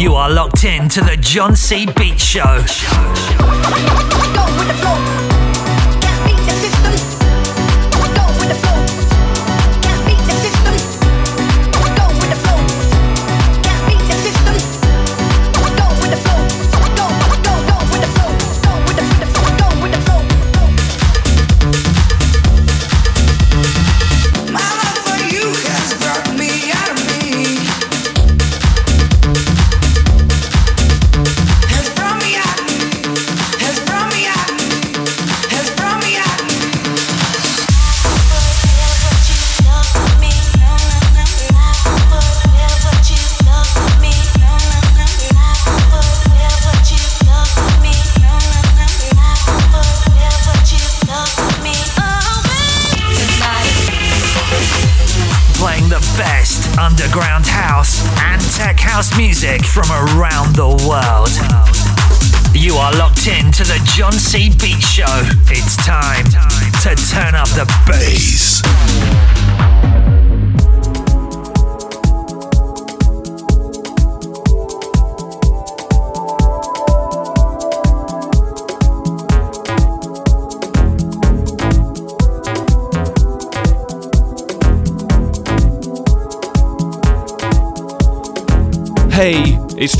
You are locked in to the John C. Beat Show.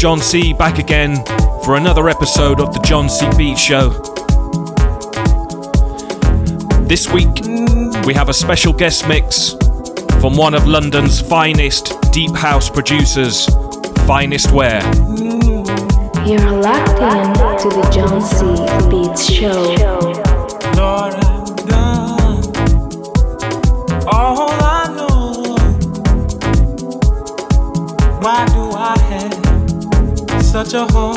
John C back again for another episode of the John C Beat Show. This week, we have a special guest mix from one of London's finest deep house producers, Finest Wear. You're locked in to the John C Beats Show. A hard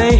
Why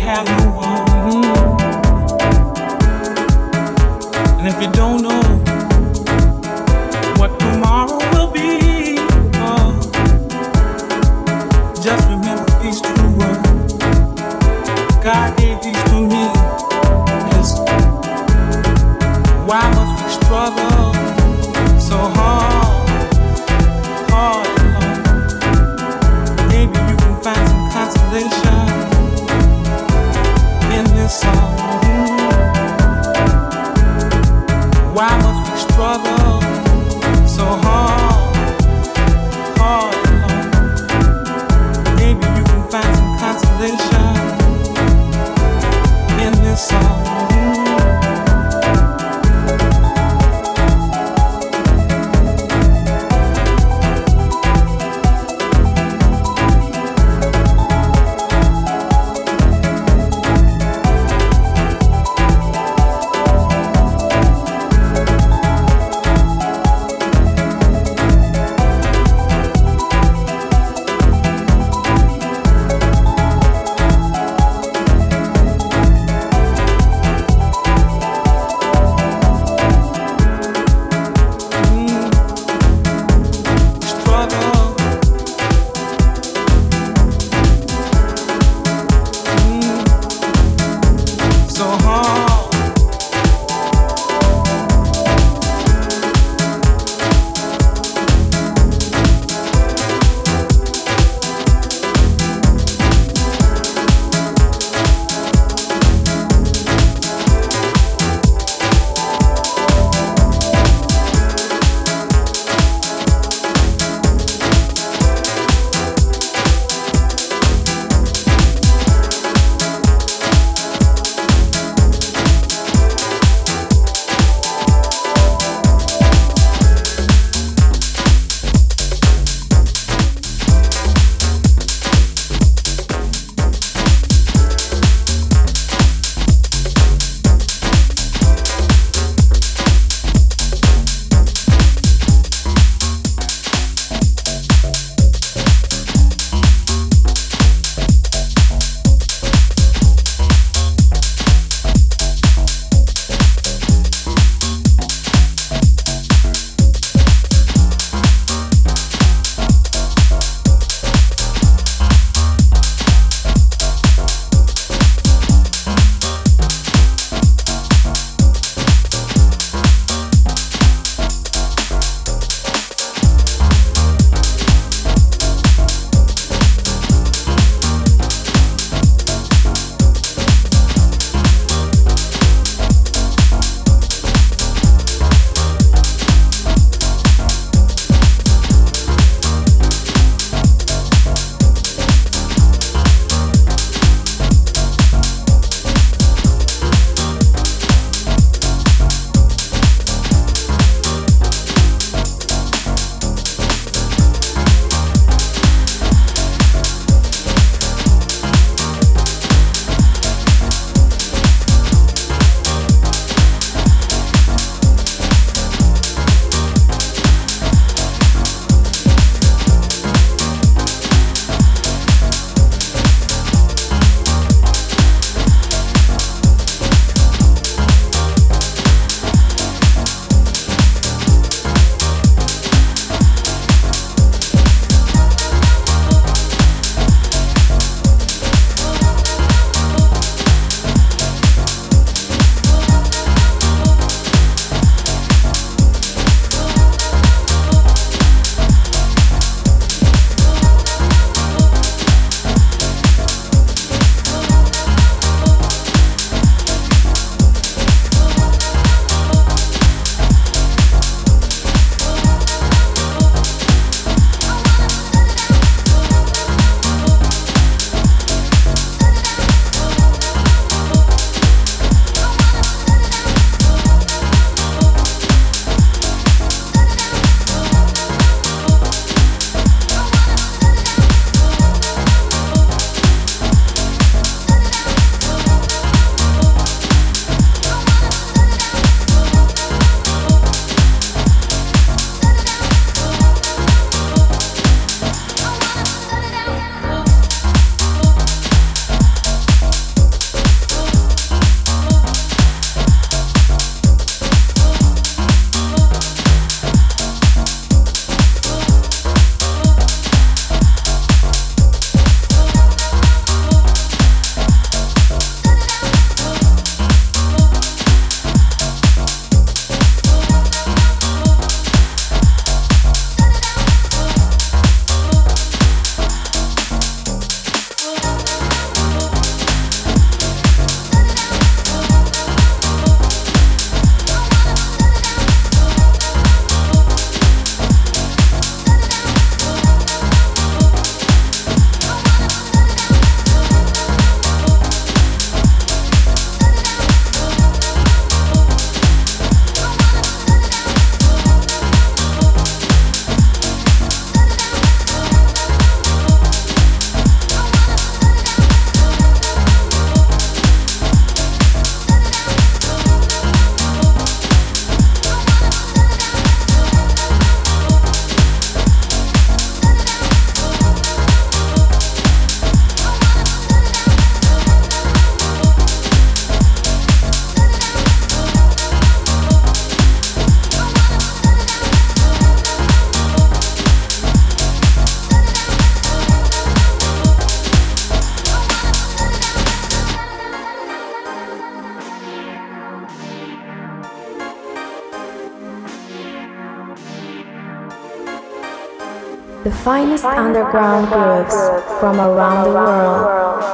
finest underground grooves from around the world.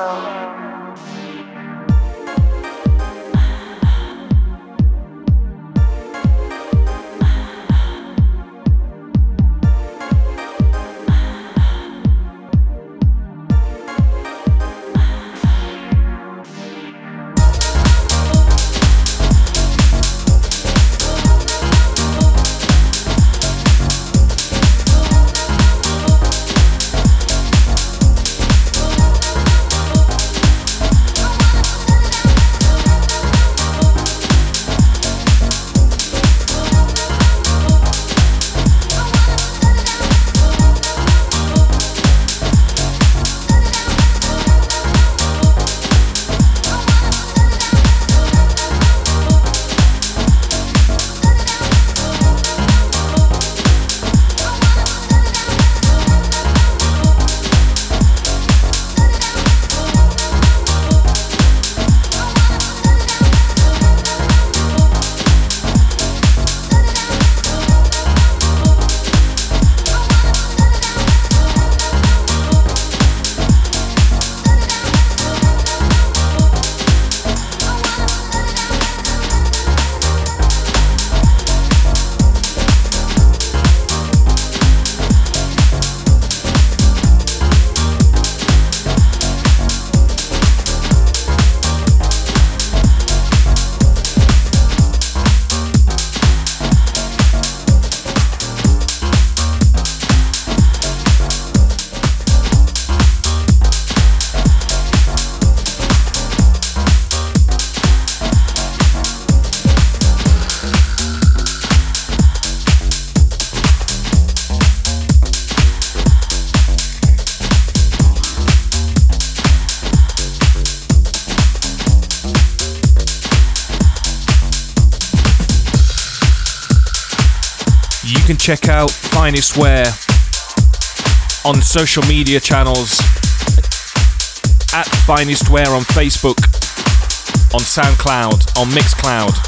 Check out Finest Wear on social media channels at Finest Wear on Facebook, on SoundCloud, on Mixcloud.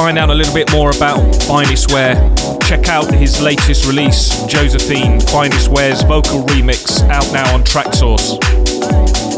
Find out a little bit more about Finest Wear, check out his latest release, Josephine, Finest Wear's vocal remix, out now on Traxsource.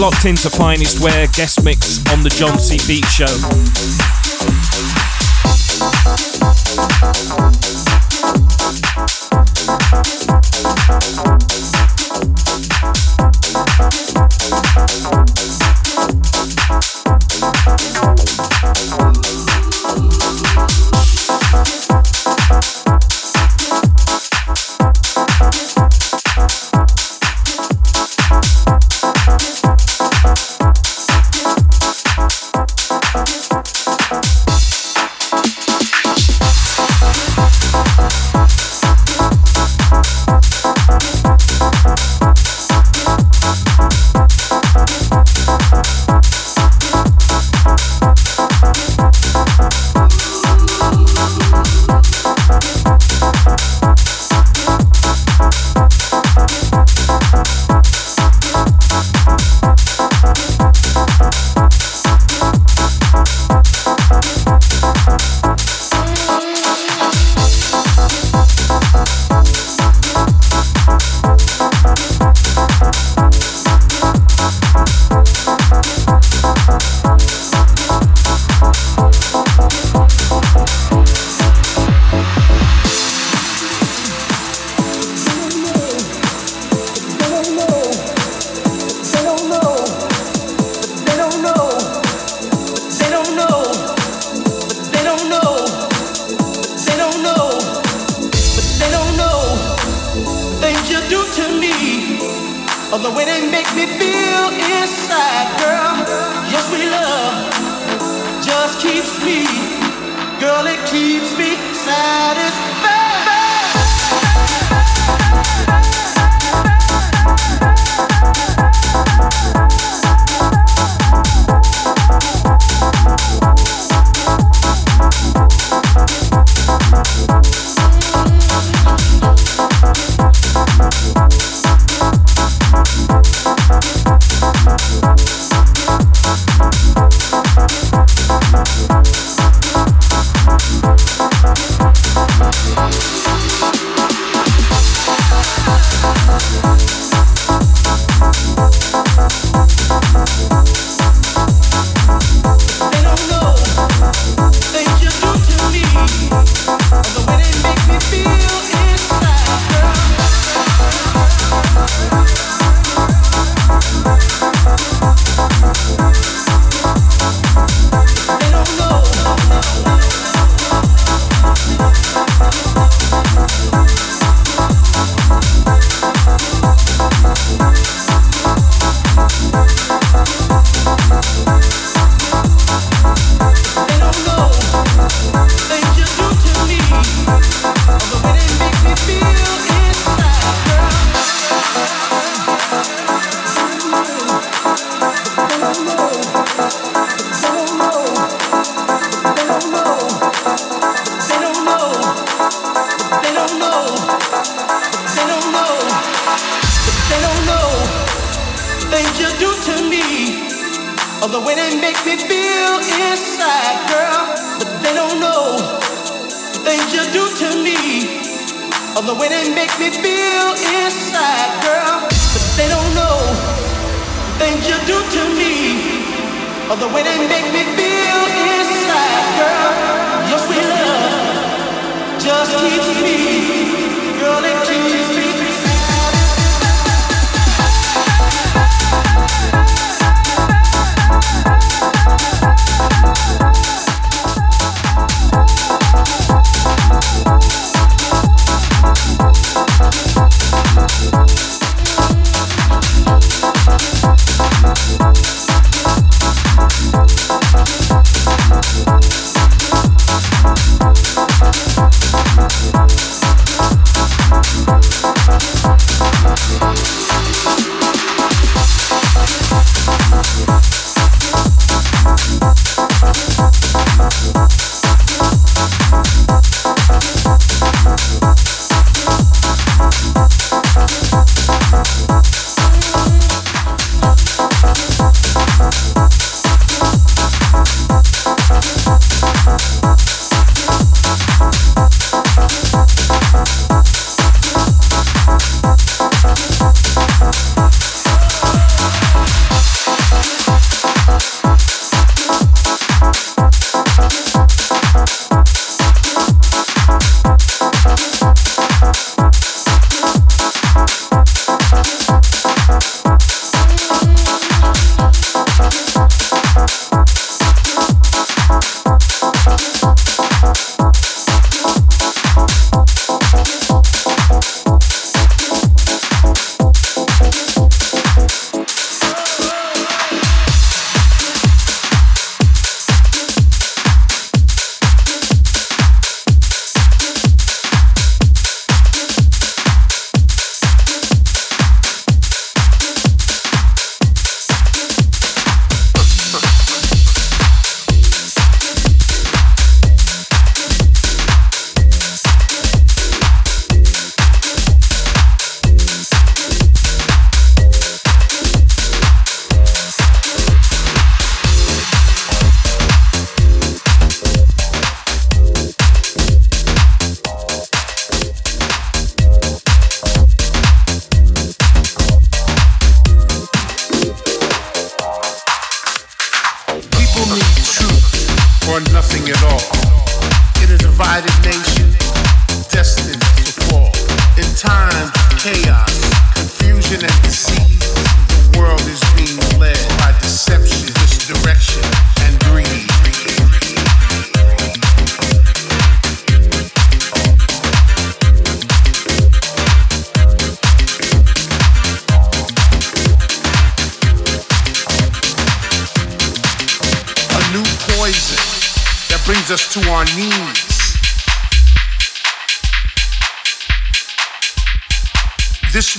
Locked into Finest Wear guest mix on the John C. Beat Show.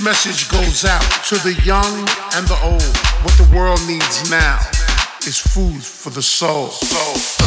Message goes out to the young and the old. What the world needs now is food for the soul. Food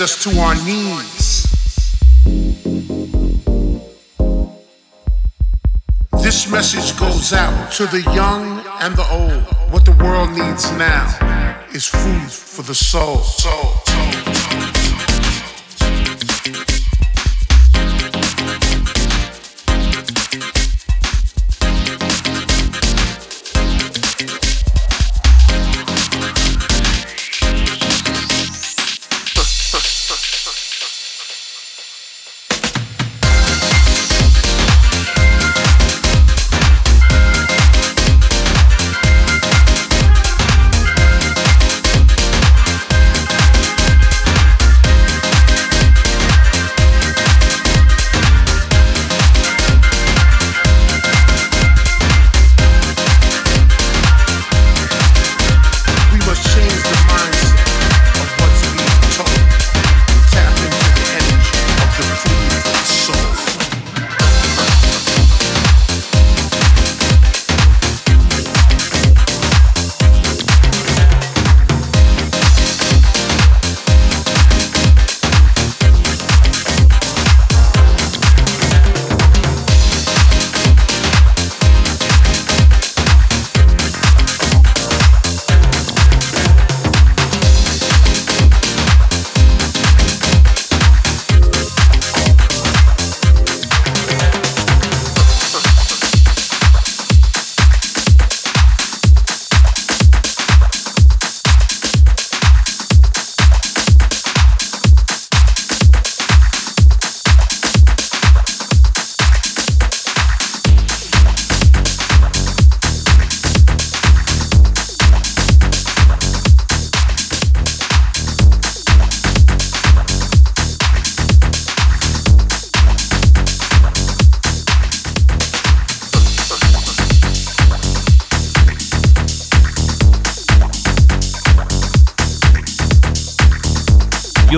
brings us to our knees. This message goes out to the young and the old. What the world needs now is food for the soul. soul.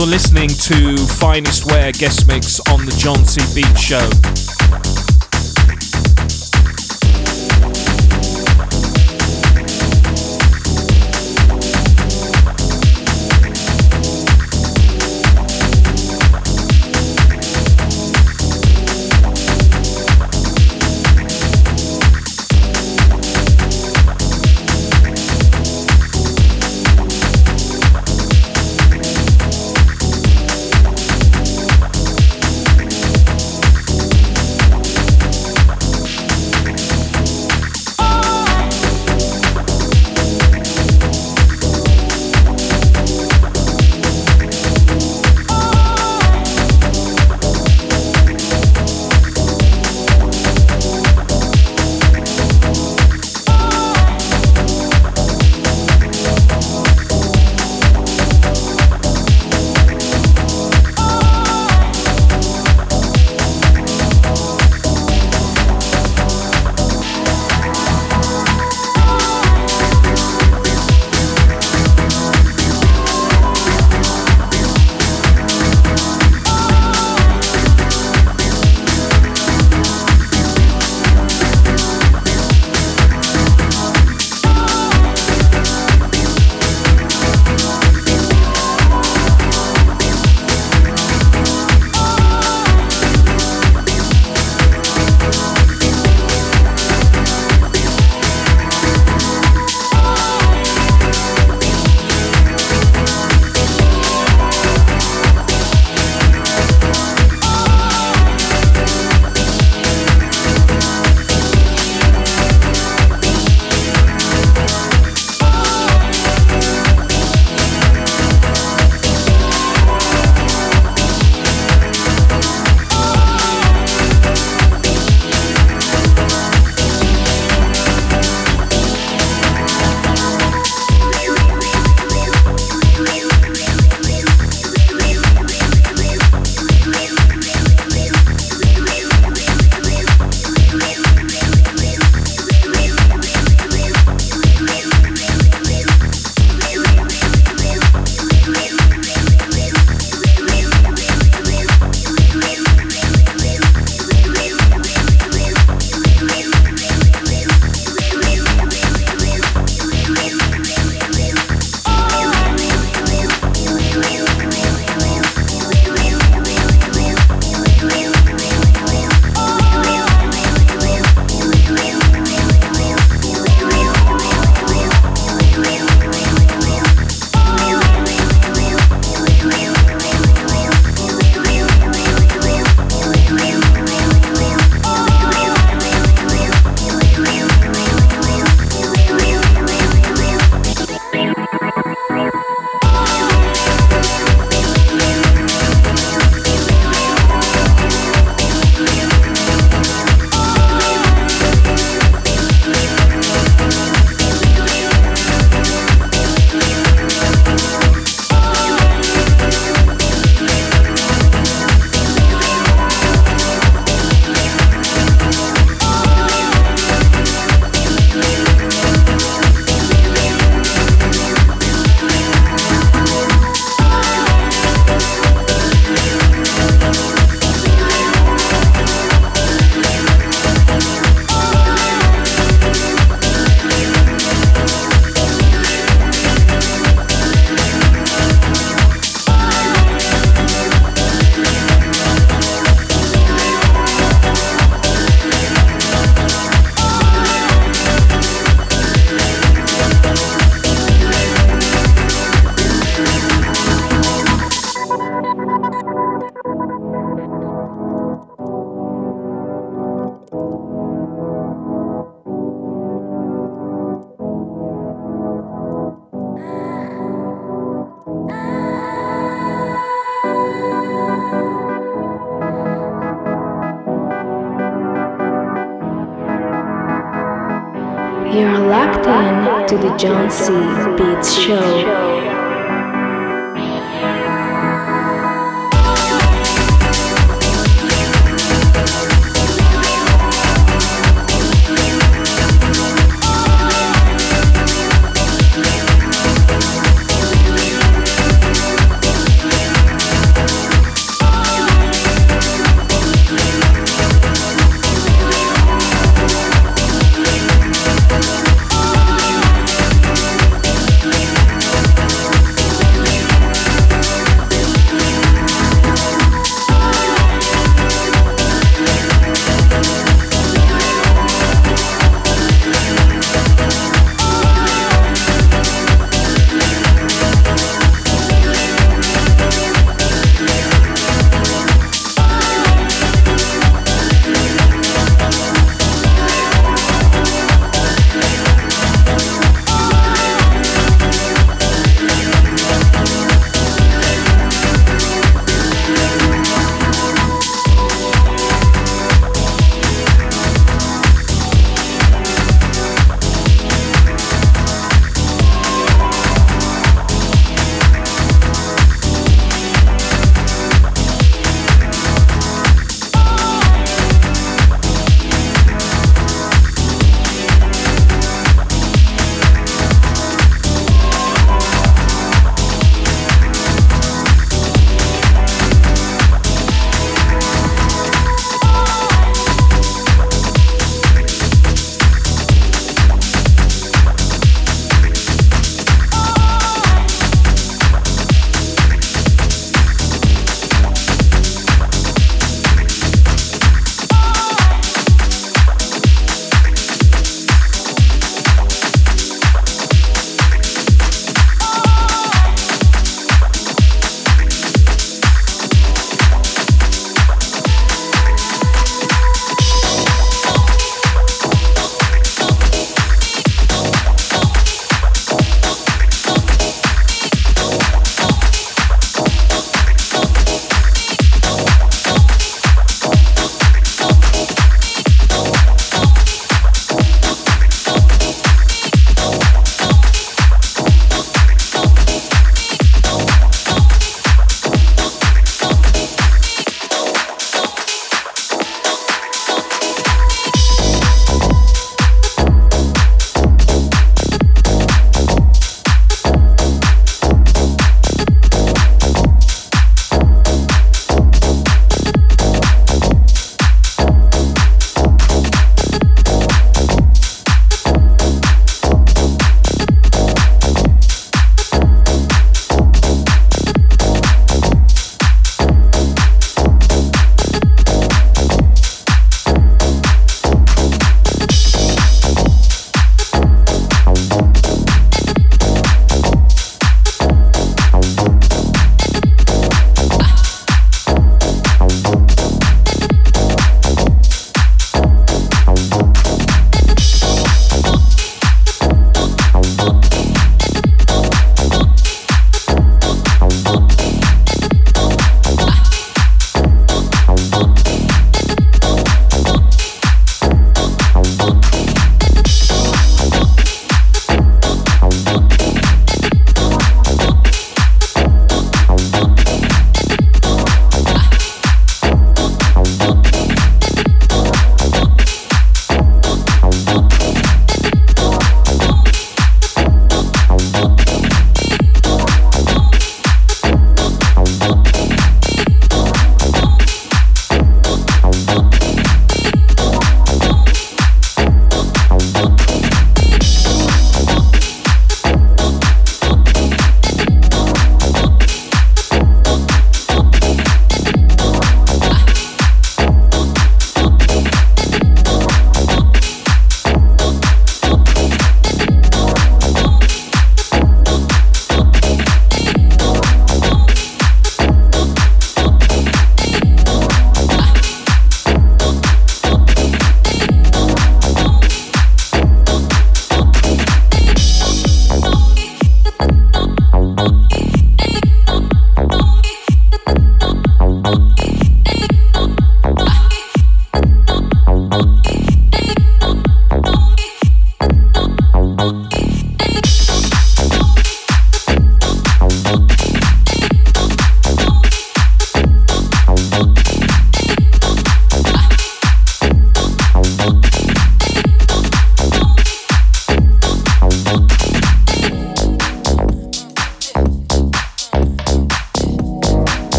You're listening to Finest Wear guest mix on the John C. Beat Show.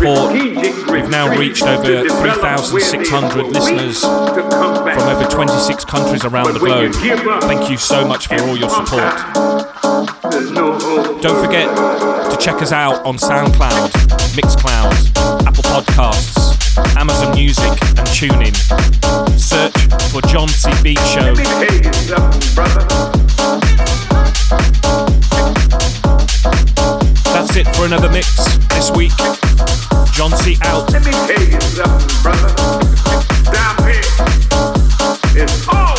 Support. We've now reached over 3,600 listeners from over 26 countries around the globe. Thank you so much for all your support. Don't forget to check us out on SoundCloud, Mixcloud, Apple Podcasts, Amazon Music, and TuneIn. Search for John C. Beat Show. That's it for another mix this week. John C. out. Let me tell you something, brother. Down here, it's always